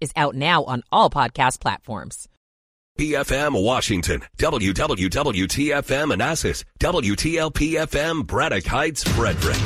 is out now on all podcast platforms. PFM Washington, WWWTFM Manassas, WTLPFM Braddock Heights, Frederick.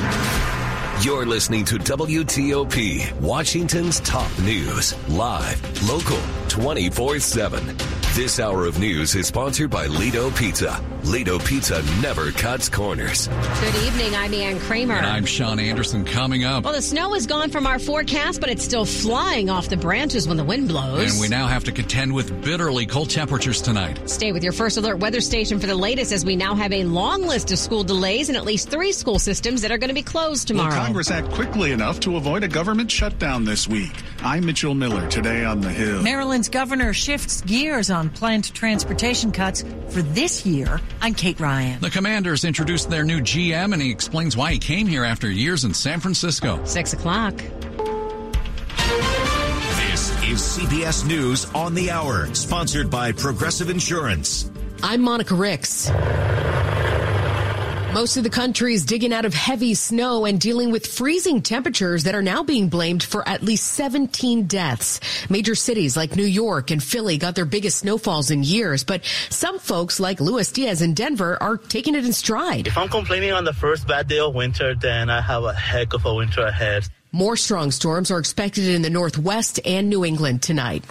You're listening to WTOP, Washington's top news, live, local, 24 7. This hour of news is sponsored by Ledo Pizza. Ledo Pizza never cuts corners. Good evening. I'm Ann Kramer. And I'm Sean Anderson coming up. Well, the snow is gone from our forecast, but it's still flying off the branches when the wind blows. And we now have to contend with bitterly cold temperatures tonight. Stay with your first alert weather station for the latest as we now have a long list of school delays and at least three school systems that are going to be closed tomorrow. Will Congress act quickly enough to avoid a government shutdown this week? I'm Mitchell Miller today on the Hill. Maryland's governor shifts gears on planned transportation cuts for this year. I'm Kate Ryan. The commanders introduced their new GM and he explains why he came here after years in San Francisco. Six o'clock. This is CBS News on the Hour, sponsored by Progressive Insurance. I'm Monica Ricks. Most of the country is digging out of heavy snow and dealing with freezing temperatures that are now being blamed for at least 17 deaths. Major cities like New York and Philly got their biggest snowfalls in years, but some folks like Luis Diaz in Denver are taking it in stride. If I'm complaining on the first bad day of winter, then I have a heck of a winter ahead. More strong storms are expected in the Northwest and New England tonight.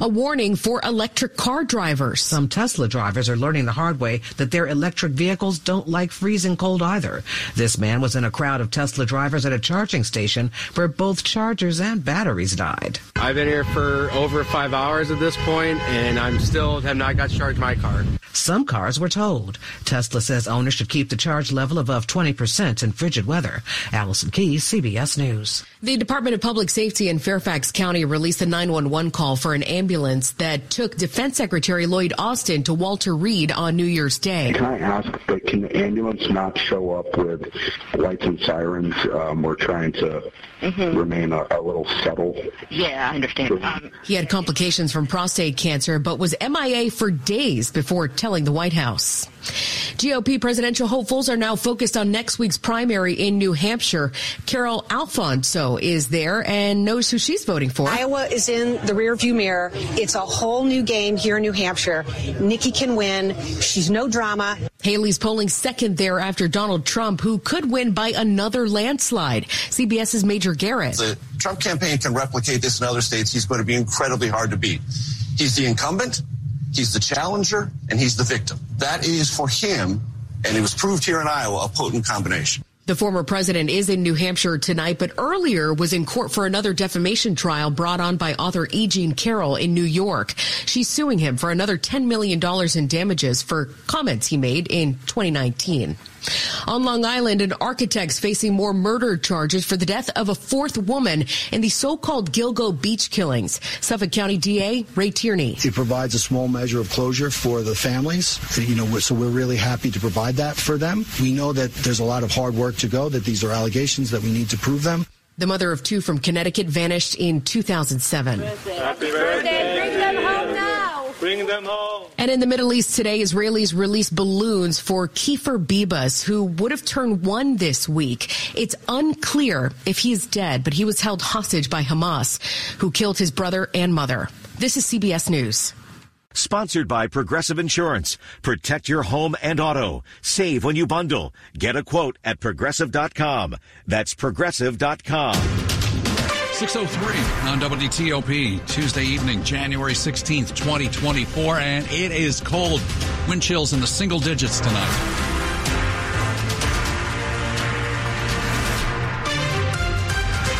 A warning for electric car drivers. Some Tesla drivers are learning the hard way that their electric vehicles don't like freezing cold either. This man was in a crowd of Tesla drivers at a charging station where both chargers and batteries died. I've been here for over five hours at this point, and I'm still have not got to charge my car. Some cars were told. Tesla says owners should keep the charge level above 20% in frigid weather. Allison Keyes, CBS News. The Department of Public Safety in Fairfax County released a 911 call for an ambulance that took Defense Secretary Lloyd Austin to Walter Reed on New Year's Day. Can I ask, but can the ambulance not show up with lights and sirens? Um, we're trying to mm-hmm. remain a, a, little subtle. Yeah, I understand. Um, he had complications from prostate cancer, but was MIA for days before telling the White House. GOP presidential hopefuls are now focused on next week's primary in New Hampshire. Carol Alfonso is there and knows who she's voting for. Iowa is in the rearview mirror. It's a whole new game here in New Hampshire. Nikki can win. She's no drama. Haley's polling second there after Donald Trump, who could win by another landslide. CBS's Major Garrett. The Trump campaign can replicate this in other states. He's going to be incredibly hard to beat. He's the incumbent. He's the challenger and he's the victim. That is for him, and it was proved here in Iowa, a potent combination. The former president is in New Hampshire tonight, but earlier was in court for another defamation trial brought on by author E. Jean Carroll in New York. She's suing him for another $10 million in damages for comments he made in 2019. On Long Island, an architect's facing more murder charges for the death of a fourth woman in the so-called Gilgo beach killings. Suffolk County DA Ray Tierney. It provides a small measure of closure for the families. You know, so we're really happy to provide that for them. We know that there's a lot of hard work to go, that these are allegations, that we need to prove them. The mother of two from Connecticut vanished in 2007. Happy birthday. Bring them home now. Bring them home. And in the Middle East today, Israelis released balloons for Kfir Bibas, who would have turned one this week. It's unclear if he's dead, but he was held hostage by Hamas, who killed his brother and mother. This is CBS News. Sponsored by Progressive Insurance. Protect your home and auto. Save when you bundle. Get a quote at progressive.com. That's progressive.com. 603 on WTOP, Tuesday evening, January 16th, 2024, and it is cold. Wind chills in the single digits tonight.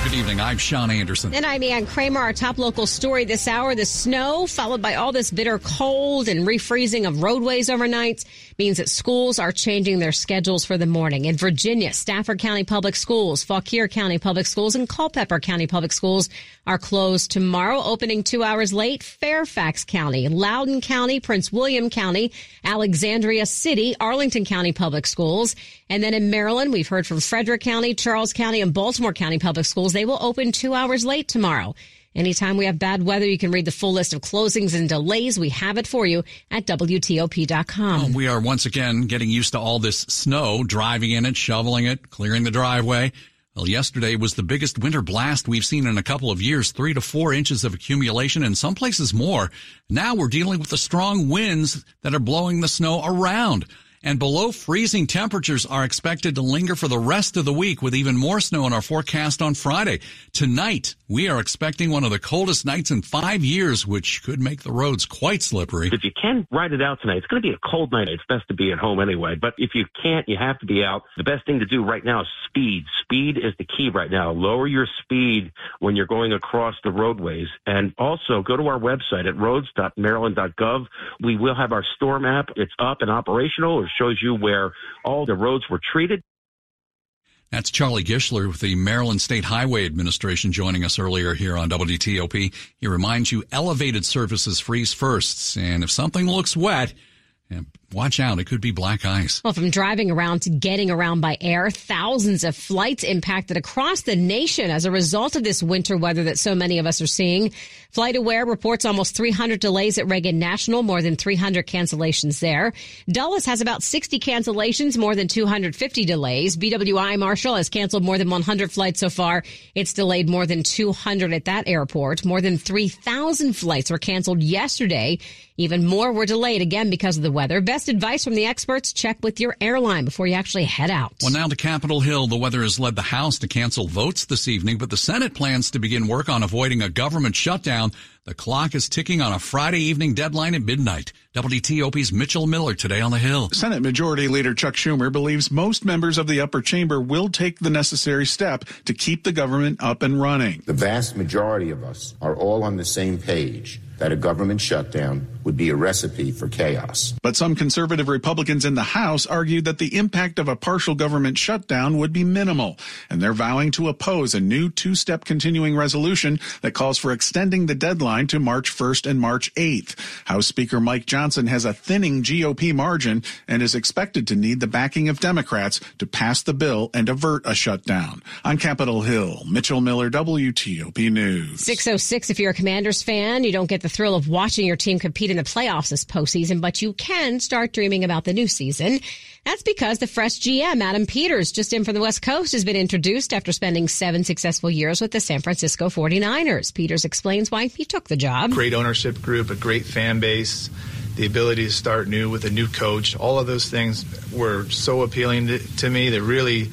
Good evening. I'm Sean Anderson. And I'm Ann Kramer. Our top local story this hour the snow, followed by all this bitter cold and refreezing of roadways overnight, means that schools are changing their schedules for the morning. In Virginia, Stafford County Public Schools, Fauquier County Public Schools, and Culpeper County Public Schools are closed tomorrow, opening two hours late. Fairfax County, Loudoun County, Prince William County, Alexandria City, Arlington County Public Schools. And then in Maryland, we've heard from Frederick County, Charles County, and Baltimore County Public Schools. They will open two hours late tomorrow. Anytime we have bad weather, you can read the full list of closings and delays. We have it for you at WTOP.com. We are once again getting used to all this snow, driving in it, shoveling it, clearing the driveway. Well, yesterday was the biggest winter blast we've seen in a couple of years, three to four inches of accumulation and some places more. Now we're dealing with the strong winds that are blowing the snow around and below freezing temperatures are expected to linger for the rest of the week with even more snow in our forecast on Friday. Tonight, we are expecting one of the coldest nights in five years, which could make the roads quite slippery. If you can ride it out tonight, it's going to be a cold night. It's best to be at home anyway. But if you can't, you have to be out. The best thing to do right now is speed. Speed is the key right now. Lower your speed when you're going across the roadways. And also go to our website at roads.maryland.gov. We will have our storm app. It's up and operational shows you where all the roads were treated. That's Charlie Gischlar with the Maryland State Highway Administration joining us earlier here on WTOP. He reminds you elevated surfaces freeze first, and if something looks wet, eh, watch out. It could be black ice. Well, from driving around to getting around by air, thousands of flights impacted across the nation as a result of this winter weather that so many of us are seeing. FlightAware reports almost 300 delays at Reagan National, more than 300 cancellations there. Dulles has about 60 cancellations, more than 250 delays. BWI Marshall has canceled more than 100 flights so far. It's delayed more than 200 at that airport. More than 3,000 flights were canceled yesterday. Even more were delayed again because of the weather. Best advice from the experts, check with your airline before you actually head out. Well, now to Capitol Hill. The weather has led the House to cancel votes this evening, but the Senate plans to begin work on avoiding a government shutdown. The clock is ticking on a Friday evening deadline at midnight. WTOP's Mitchell Miller today on the Hill. Senate Majority Leader Chuck Schumer believes most members of the upper chamber will take the necessary step to keep the government up and running. The vast majority of us are all on the same page that a government shutdown would be a recipe for chaos. But some conservative Republicans in the House argued that the impact of a partial government shutdown would be minimal, and they're vowing to oppose a new two step continuing resolution that calls for extending the deadline to March 1st and March 8th. House Speaker Mike Johnson has a thinning GOP margin and is expected to need the backing of Democrats to pass the bill and avert a shutdown. On Capitol Hill, Mitchell Miller, WTOP News. 606, if you're a Commanders fan, you don't get the thrill of watching your team compete in the playoffs this postseason, but you can start dreaming about the new season. That's because the fresh GM, Adam Peters, just in from the West Coast, has been introduced after spending seven successful years with the San Francisco 49ers. Peters explains why he took the job. Great ownership group, a great fan base the ability to start new with a new coach, all of those things were so appealing to, to me that really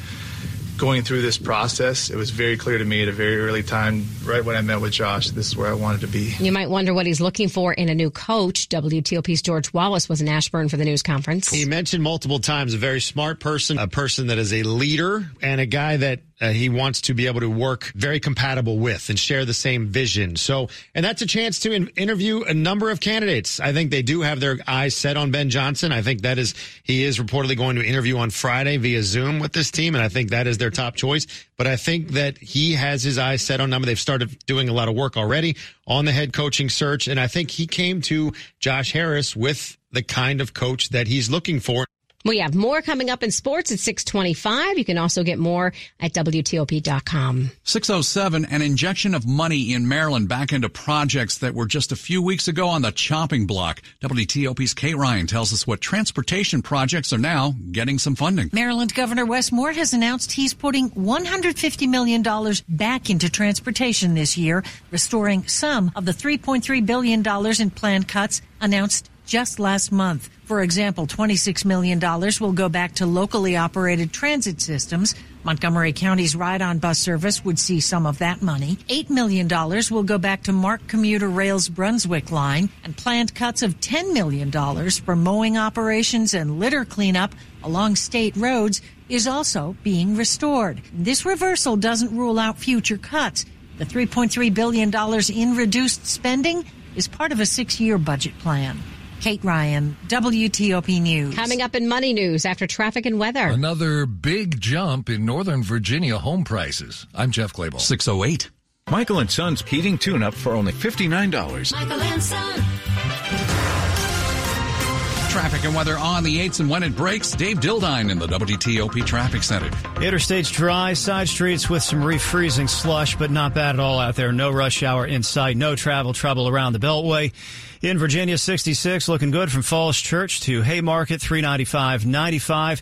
going through this process, it was very clear to me at a very early time, right when I met with Josh, this is where I wanted to be. You might wonder what he's looking for in a new coach. WTOP's George Wallace was in Ashburn for the news conference. He mentioned multiple times a very smart person, a person that is a leader, and a guy that uh, he wants to be able to work very compatible with and share the same vision. So, and that's a chance to in- interview a number of candidates. I think they do have their eyes set on Ben Johnson. I think that is, he is reportedly going to interview on Friday via Zoom with this team. And I think that is their top choice. But I think that he has his eyes set on them. They've started doing a lot of work already on the head coaching search. And I think he came to Josh Harris with the kind of coach that he's looking for. We have more coming up in sports at 625. You can also get more at WTOP.com. 607, an injection of money in Maryland back into projects that were just a few weeks ago on the chopping block. WTOP's Kate Ryan tells us what transportation projects are now getting some funding. Maryland Governor Wes Moore has announced he's putting $150 million back into transportation this year, restoring some of the $3.3 billion in planned cuts announced just last month. For example, $26 million will go back to locally operated transit systems. Montgomery County's ride on bus service would see some of that money. $8 million will go back to MARC Commuter Rail's Brunswick line, and planned cuts of $10 million for mowing operations and litter cleanup along state roads is also being restored. This reversal doesn't rule out future cuts. The $3.3 billion in reduced spending is part of a six year budget plan. Kate Ryan, WTOP News. Coming up in Money News after traffic and weather. Another big jump in Northern Virginia home prices. I'm Jeff Clabaugh. 608. Michael and Son's heating tune up for only $59. Michael and Son. Traffic and weather on the 8s and when it breaks. Dave Dildine in the WTOP Traffic Center. Interstate's dry, side streets with some refreezing slush, but not bad at all out there. No rush hour in sight, no travel trouble around the Beltway. In Virginia, 66, looking good from Falls Church to Haymarket, 395, 95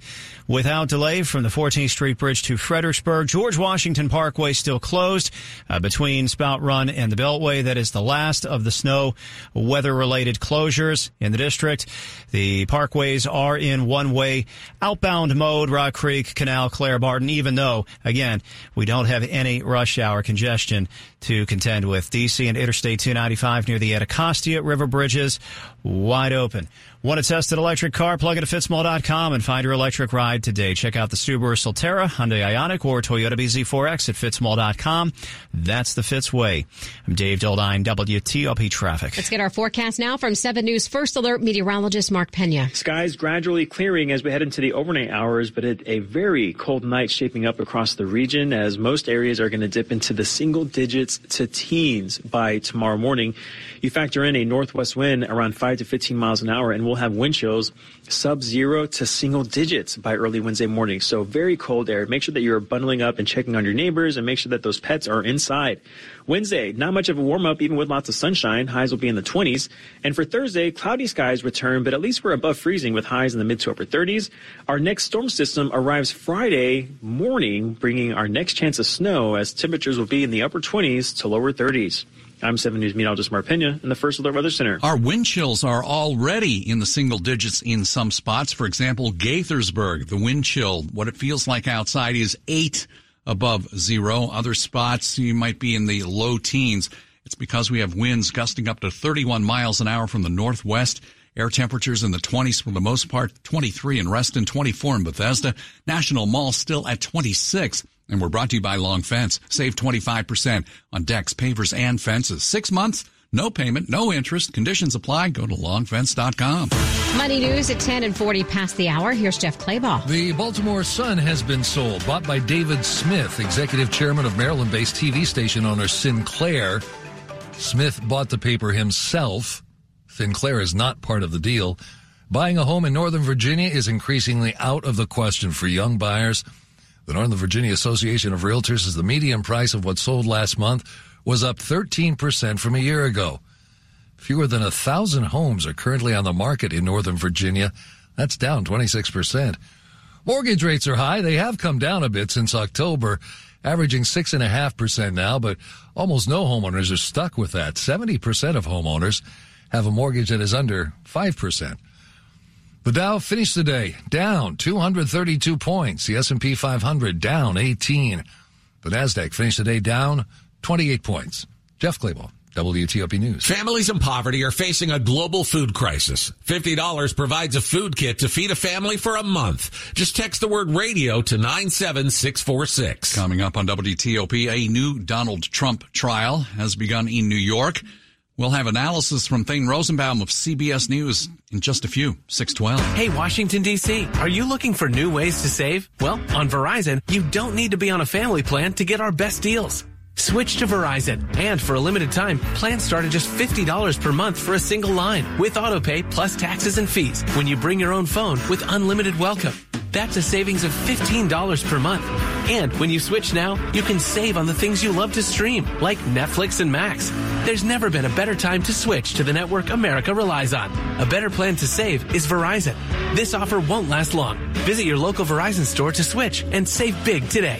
without delay from the 14th Street Bridge to Fredericksburg. George Washington Parkway still closed uh, between Spout Run and the Beltway. That is the last of the snow weather related closures in the district. The parkways are in one way outbound mode, Rock Creek, Canal, Clara Barton, even though, again, we don't have any rush hour congestion to contend with. DC and Interstate 295 near the Anacostia River bridges wide open. Want to test an electric car? Plug it at fitzmall.com and find your electric ride today. Check out the Subaru Solterra, Hyundai Ioniq, or Toyota BZ4X at fitzmall.com. That's the Fitz way. I'm Dave Dildine, WTOP Traffic. Let's get our forecast now from 7 News First Alert meteorologist Mark Pena. Skies gradually clearing as we head into the overnight hours, but it, a very cold night shaping up across the region as most areas are going to dip into the single digits to teens by tomorrow morning. You factor in a northwest wind around 5 to 15 miles an hour and we'll have wind chills sub zero to single digits by early Wednesday morning. So very cold air. Make sure that you're bundling up and checking on your neighbors and make sure that those pets are inside. Wednesday, not much of a warm up, even with lots of sunshine. Highs will be in the 20s. And for Thursday, cloudy skies return, but at least we're above freezing with highs in the mid to upper 30s. Our next storm system arrives Friday morning, bringing our next chance of snow as temperatures will be in the upper 20s to lower 30s. I'm 7 News meteorologist Mark Pena in the First Alert Weather Center. Our wind chills are already in the single digits in some spots. For example, Gaithersburg, the wind chill, what it feels like outside is 8 above zero. Other spots, you might be in the low teens. It's because we have winds gusting up to 31 miles an hour from the northwest. Air temperatures in the 20s for the most part, 23 in Reston, 24 in Bethesda. National Mall still at 26. And we're brought to you by Long Fence. Save 25% on decks, pavers, and fences. Six months, no payment, no interest. Conditions apply. Go to longfence.com. Money news at 10 and 40 past the hour. Here's Jeff Clabaugh. The Baltimore Sun has been sold, bought by David Smith, executive chairman of Maryland based TV station owner Sinclair. Smith bought the paper himself. Sinclair is not part of the deal. Buying a home in Northern Virginia is increasingly out of the question for young buyers. The Northern Virginia Association of Realtors says the median price of what sold last month was up 13% from a year ago. Fewer than a thousand homes are currently on the market in Northern Virginia. That's down 26%. Mortgage rates are high. They have come down a bit since October, averaging 6.5% now, but almost no homeowners are stuck with that. 70% of homeowners have a mortgage that is under 5%. The Dow finished the day down 232 points. The S&P 500 down 18. The Nasdaq finished the day down 28 points. Jeff Clabaugh, WTOP News. Families in poverty are facing a global food crisis. $50 provides a food kit to feed a family for a month. Just text the word radio to 97646. Coming up on WTOP, a new Donald Trump trial has begun in New York. We'll have analysis from Thane Rosenbaum of CBS News in just a few. 612. Hey, Washington, D.C. Are you looking for new ways to save? Well, on Verizon, you don't need to be on a family plan to get our best deals. Switch to Verizon. And for a limited time, plans start at just $50 per month for a single line with autopay plus taxes and fees when you bring your own phone with unlimited welcome. That's a savings of $15 per month. And when you switch now, you can save on the things you love to stream, like Netflix and Max. There's never been a better time to switch to the network America relies on. A better plan to save is Verizon. This offer won't last long. Visit your local Verizon store to switch and save big today.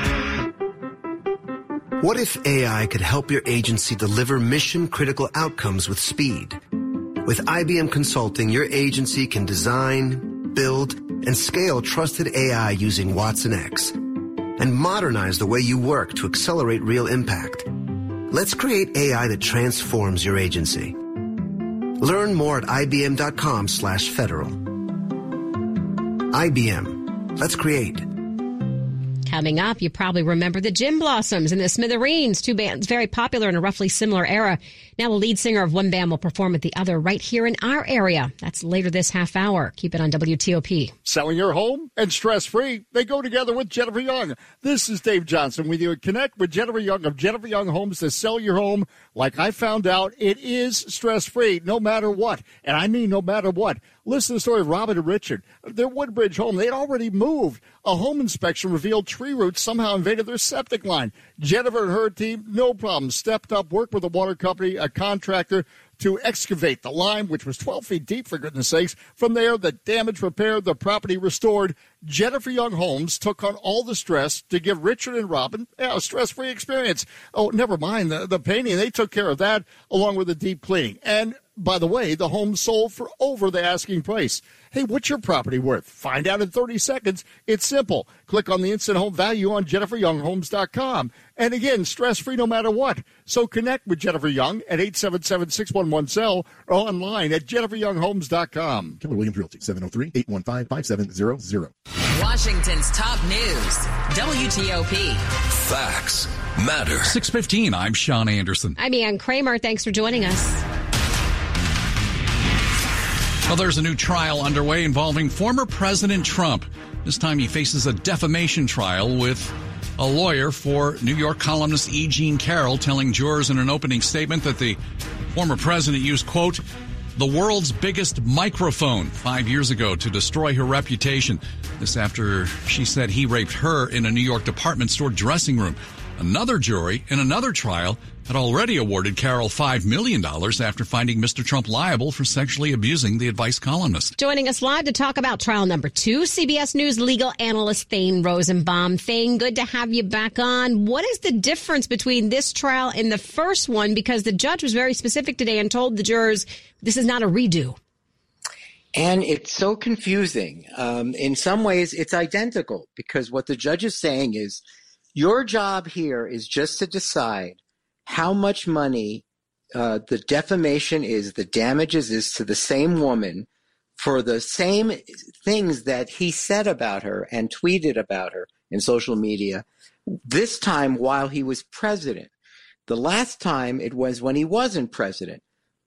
What if AI could help your agency deliver mission critical outcomes with speed? With IBM Consulting, your agency can design, build, and scale trusted AI using watsonx and modernize the way you work to accelerate real impact. Let's create AI that transforms your agency. Learn more at ibm.com slash federal. IBM. Let's create. Coming up, you probably remember the Gin Blossoms and the Smithereens, two bands very popular in a roughly similar era. Now the lead singer of one band will perform at the other right here in our area. That's later this half hour. Keep it on WTOP. Selling your home and stress free, they go together with Jennifer Young. This is Dave Johnson with you. Connect with Jennifer Young of Jennifer Young Homes to sell your home. Like I found out, it is stress free no matter what. And I mean no matter what. Listen to the story of Robin and Richard. Their Woodbridge home, they'd already moved. A home inspection revealed tree roots somehow invaded their septic line. Jennifer and her team, no problem, stepped up, worked with a water company, a contractor, to excavate the lime, which was 12 feet deep, for goodness sakes. From there, the damage repaired, the property restored. Jennifer Young Homes took on all the stress to give Richard and Robin yeah, a stress free experience. Oh, never mind the, the painting. They took care of that along with the deep cleaning. And by the way, the home sold for over the asking price. Hey, what's your property worth? Find out in 30 seconds. It's simple. Click on the instant home value on jenniferyounghomes.com. And again, stress free no matter what. So connect with Jennifer Young at 877 611 cell or online at jenniferyounghomes.com. Keller Williams Realty, 703 815 5700. Washington's top news, WTOP. Facts matter. 615, I'm Sean Anderson. I'm Ann Kramer. Thanks for joining us. Well, there's a new trial underway involving former President Trump. This time he faces a defamation trial with a lawyer for New York columnist E. Jean Carroll telling jurors in an opening statement that the former president used, quote, the world's biggest microphone five years ago to destroy her reputation. This after she said he raped her in a New York department store dressing room. Another jury in another trial had already awarded Carroll $5 million after finding Mr. Trump liable for sexually abusing the advice columnist. Joining us live to talk about trial number two, CBS News legal analyst Thane Rosenbaum. Thane, good to have you back on. What is the difference between this trial and the first one? Because the judge was very specific today and told the jurors this is not a redo. And it's so confusing. Um, in some ways, it's identical because what the judge is saying is your job here is just to decide how much money uh, the defamation is, the damages is to the same woman for the same things that he said about her and tweeted about her in social media, this time while he was president. The last time it was when he wasn't president.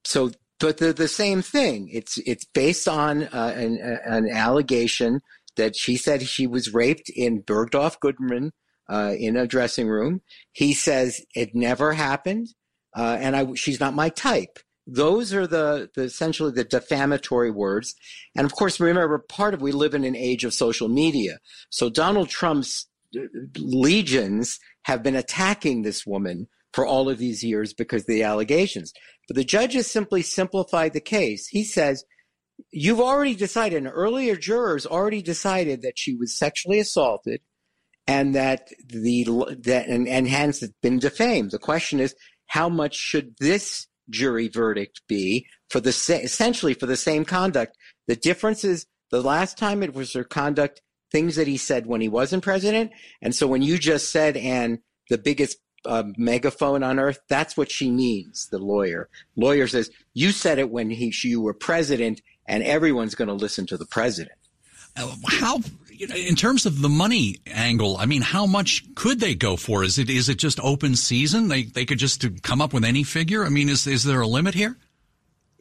So, but they're the same thing. It's it's based on uh, an, an allegation that she said she was raped in Bergdorf Goodman uh, in a dressing room. He says it never happened, uh, and I, she's not my type. Those are the, the essentially the defamatory words. And of course, remember, part of we live in an age of social media. So Donald Trump's uh, legions have been attacking this woman for all of these years because of the allegations. But the judge has simply simplified the case. He says, you've already decided, and earlier jurors already decided that she was sexually assaulted and that the that and, and hence it's been defamed. The question is, how much should this jury verdict be for the essentially for the same conduct? The difference is the last time it was her conduct, things that he said when he wasn't president, and so when you just said and the biggest uh, megaphone on earth, that's what she means. The lawyer lawyer says you said it when he you were president, and everyone's going to listen to the president. How in terms of the money angle, I mean, how much could they go for? Is it is it just open season? They they could just come up with any figure. I mean, is is there a limit here?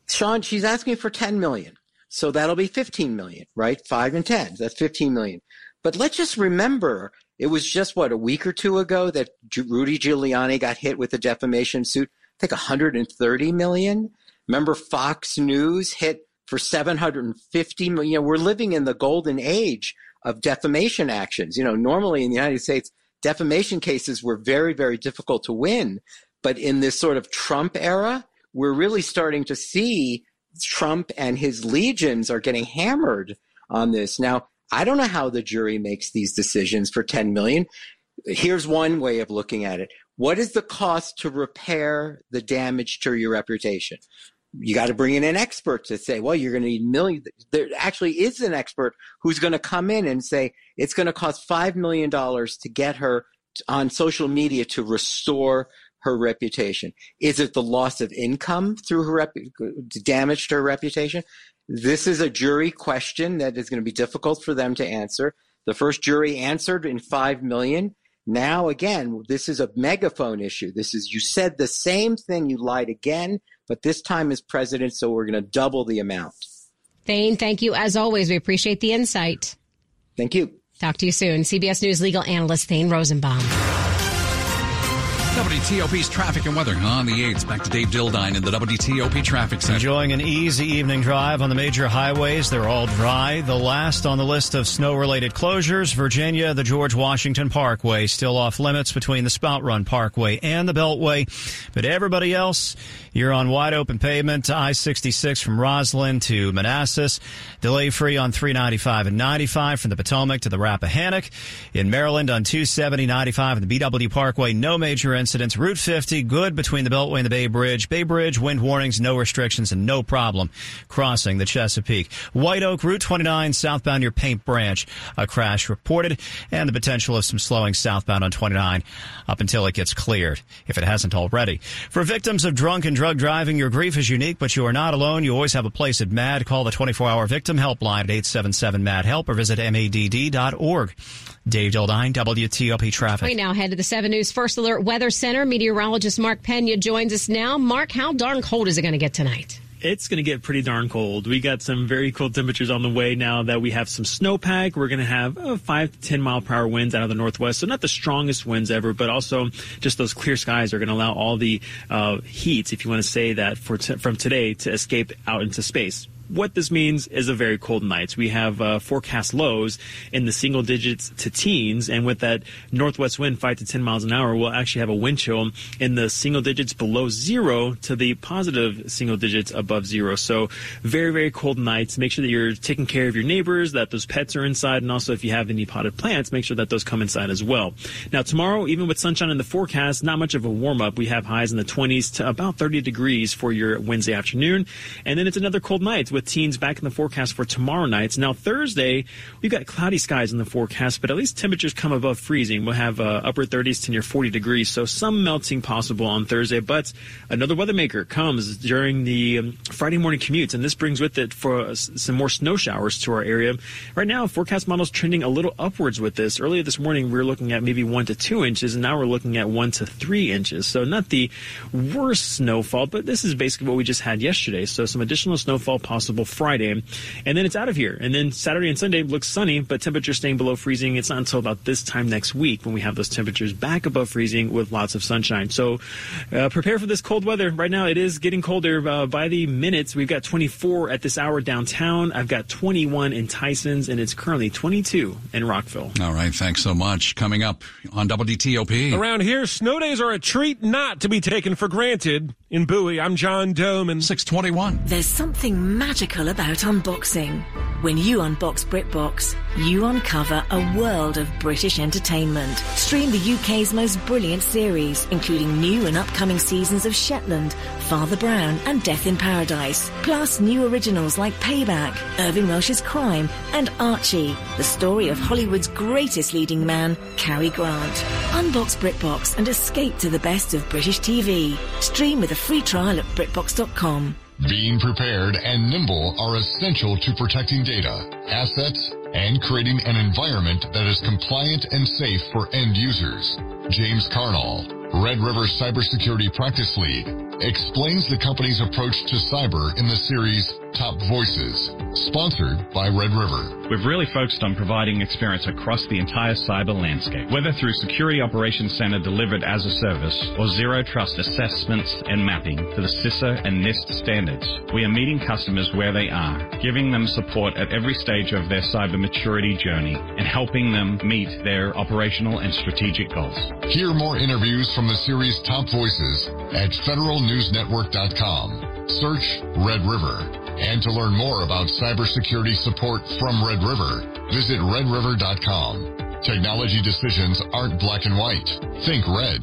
Sean, she's asking for ten million, so that'll be fifteen million, right? Five and ten, that's fifteen million. But let's just remember, it was just what a week or two ago that Rudy Giuliani got hit with a defamation suit. I think 130 million. Remember, Fox News hit for 750 million. You know, we're living in the golden age of defamation actions. You know, normally in the United States, defamation cases were very, very difficult to win. But in this sort of Trump era, we're really starting to see Trump and his legions are getting hammered on this. Now, I don't know how the jury makes these decisions for 10 million. Here's one way of looking at it. what is the cost to repair the damage to your reputation? You got to bring in an expert to say, well, you're going to need millions. There actually is an expert who's going to come in and say it's going to cost $5 million to get her on social media to restore her reputation. Is it the loss of income through her rep- damage to her reputation? This is a jury question that is going to be difficult for them to answer. The first jury answered in 5 million. Now, again, this is a megaphone issue. This is, you said the same thing, you lied again, but this time as president, so we're going to double the amount. Thane, thank you as always. We appreciate the insight. Thank you. Talk to you soon. CBS News legal analyst Thane Rosenbaum. WTOP's traffic and weather on the 8th. Back to Dave Dildine in the WTOP traffic center. Enjoying an easy evening drive on the major highways. They're all dry. The last on the list of snow related closures, Virginia, the George Washington Parkway, still off limits between the Spout Run Parkway and the Beltway. But everybody else, you're on wide open pavement to I-66 from Rosslyn to Manassas. Delay free on 395 and 95 from the Potomac to the Rappahannock. In Maryland on 270, 95 and the BW Parkway, no major incidents. Route 50, good between the Beltway and the Bay Bridge. Bay Bridge, wind warnings, no restrictions, and no problem crossing the Chesapeake. White Oak, Route 29, southbound near Paint Branch, a crash reported, and the potential of some slowing southbound on 29 up until it gets cleared, if it hasn't already. For victims of drunk and drug driving, your grief is unique, but you are not alone. You always have a place at MADD. Call the 24-hour victim helpline at 877-MAD-HELP or visit madd.org. Dave Dildine, WTOP Traffic. We now head to the 7 News First Alert Weather Center. Meteorologist Mark Pena joins us now. Mark, how darn cold is it going to get tonight? It's going to get pretty darn cold. We got some very cold temperatures on the way now that we have some snowpack. We're going to have uh, five to 10 mile per hour winds out of the northwest. So not the strongest winds ever, but also just those clear skies are going to allow all the uh, heat, if you want to say that, for t- from today to escape out into space what this means is a very cold night. We have uh, forecast lows in the single digits to teens, and with that northwest wind, five to ten miles an hour, we'll actually have a wind chill in the single digits below zero to the positive single digits above zero. So very very cold nights. Make sure that you're taking care of your neighbors, that those pets are inside, and also if you have any potted plants, make sure that those come inside as well. Now tomorrow, even with sunshine in the forecast, not much of a warm up. We have highs in the 20s to about 30 degrees for your Wednesday afternoon, and then it's another cold night with teens back in the forecast for tomorrow night. Now, Thursday, we've got cloudy skies in the forecast, but at least temperatures come above freezing. We'll have uh, upper 30s to near 40 degrees, so some melting possible on Thursday. But another weather maker comes during the um, Friday morning commutes, and this brings with it for uh, some more snow showers to our area. Right now, forecast models trending a little upwards with this. Earlier this morning, we were looking at maybe one to two inches, and now we're looking at one to three inches. So not the worst snowfall, but this is basically what we just had yesterday. So some additional snowfall possible possible Friday. And then it's out of here. And then Saturday and Sunday looks sunny, but temperatures staying below freezing. It's not until about this time next week when we have those temperatures back above freezing with lots of sunshine. So uh, prepare for this cold weather. Right now it is getting colder uh, by the minutes. We've got 24 at this hour downtown. I've got 21 in Tysons, and it's currently 22 in Rockville. All right. Thanks so much. Coming up on WTOP. Around here, snow days are a treat not to be taken for granted. In Bowie, I'm John Domen. 621. There's something magical about unboxing. When you unbox BritBox, you uncover a world of British entertainment. Stream the UK's most brilliant series, including new and upcoming seasons of Shetland, Father Brown, and Death in Paradise. Plus new originals like Payback, Irvine Welsh's Crime, and Archie, the story of Hollywood's greatest leading man, Cary Grant. Unbox BritBox and escape to the best of British TV. Stream with a free trial at BritBox.com. Being prepared and nimble are essential to protecting data, assets, and creating an environment that is compliant and safe for end users. James Carnall, Red River Cybersecurity Practice Lead, explains the company's approach to cyber in the series Top Voices, sponsored by Red River. We've really focused on providing experience across the entire cyber landscape, whether through Security Operations Center delivered as a service or zero trust assessments and mapping to the CISA and NIST standards. We are meeting customers where they are, giving them support at every stage of their cyber maturity journey, and helping them meet their operational and strategic goals. Hear more interviews from the series Top Voices at federalnewsnetwork.com. Search Red River. And to learn more about cybersecurity support from Red River, visit redriver.com. Technology decisions aren't black and white. Think red.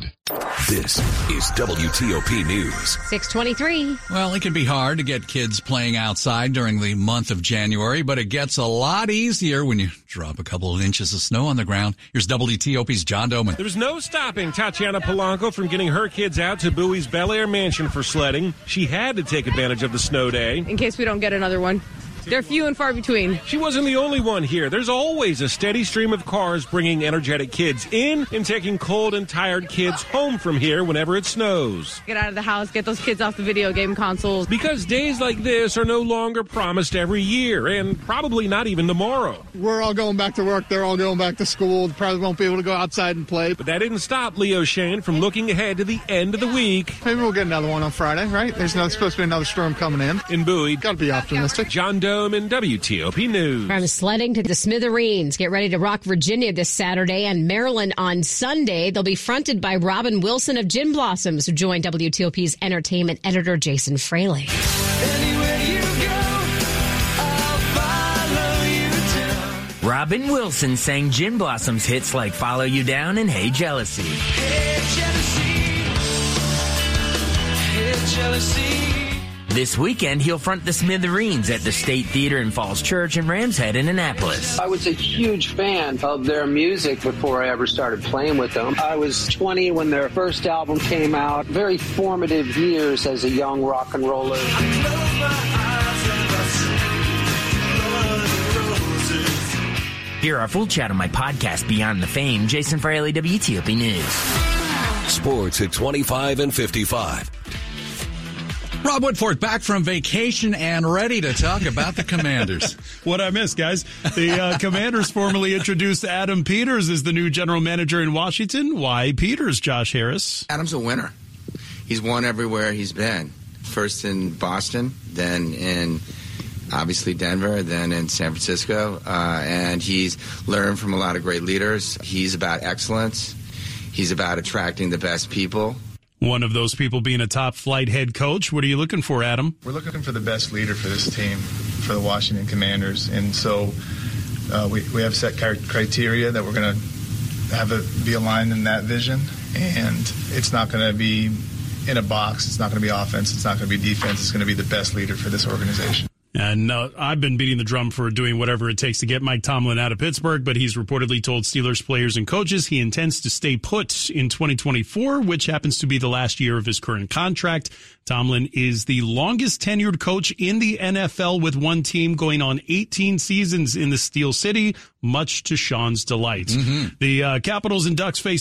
This is WTOP News. 623. Well, it can be hard to get kids playing outside during the month of January, but it gets a lot easier when you drop a couple of inches of snow on the ground. Here's WTOP's John Domen. There's no stopping Tatiana Polanco from getting her kids out to Bowie's Belair mansion for sledding. She had to take advantage of the snow day. In case we don't get another one. They're few and far between. She wasn't the only one here. There's always a steady stream of cars bringing energetic kids in and taking cold and tired kids home from here whenever it snows. Get out of the house, get those kids off the video game consoles. Because days like this are no longer promised every year, and probably not even tomorrow. We're all going back to work. They're all going back to school. Probably won't be able to go outside and play. But that didn't stop Leo Shane from looking ahead to the end of the week. Maybe we'll get another one on Friday, right? There's no, supposed to be another storm coming in. In Bowie. Gotta be optimistic. John Domen WTOP News. From sledding to the Smithereens. Get ready to rock Virginia this Saturday and Maryland on Sunday. They'll be fronted by Robin Wilson of Gin Blossoms, who joined WTOP's entertainment editor Jason Fraley. Robin Wilson sang Gin Blossoms hits like Follow You Down and Hey Jealousy. Hey, jealousy. Hey, jealousy. This weekend, he'll front the Smithereens at the State Theater in Falls Church and Rams Head in Annapolis. I was a huge fan of their music before I ever started playing with them. I was 20 when their first album came out. Very formative years as a young rock and roller. Hear our full chat on my podcast, Beyond the Fame. Jason Fraley, WTOP News. Sports at 25 and 55. Rob Woodfork back from vacation and ready to talk about the Commanders. what I missed, guys. The uh, Commanders formally introduced Adam Peters as the new general manager in Washington. Why Peters, Josh Harris? Adam's a winner. He's won everywhere he's been. First in Boston, then in obviously Denver, then in San Francisco, uh, and he's learned from a lot of great leaders. He's about excellence. He's about attracting the best people. One of those people being a top flight head coach. What are you looking for, Adam? We're looking for the best leader for this team, for the Washington Commanders, and so uh, we we have set criteria that we're going to have it be aligned in that vision, and it's not going to be in a box. It's not going to be offense. It's not going to be defense. It's going to be the best leader for this organization. And uh, I've been beating the drum for doing whatever it takes to get Mike Tomlin out of Pittsburgh, but he's reportedly told Steelers players and coaches he intends to stay put in 2024, which happens to be the last year of his current contract. Tomlin is the longest tenured coach in the NFL with one team going on 18 seasons in the Steel City, much to Sean's delight. Mm-hmm. The uh, Capitals and Ducks face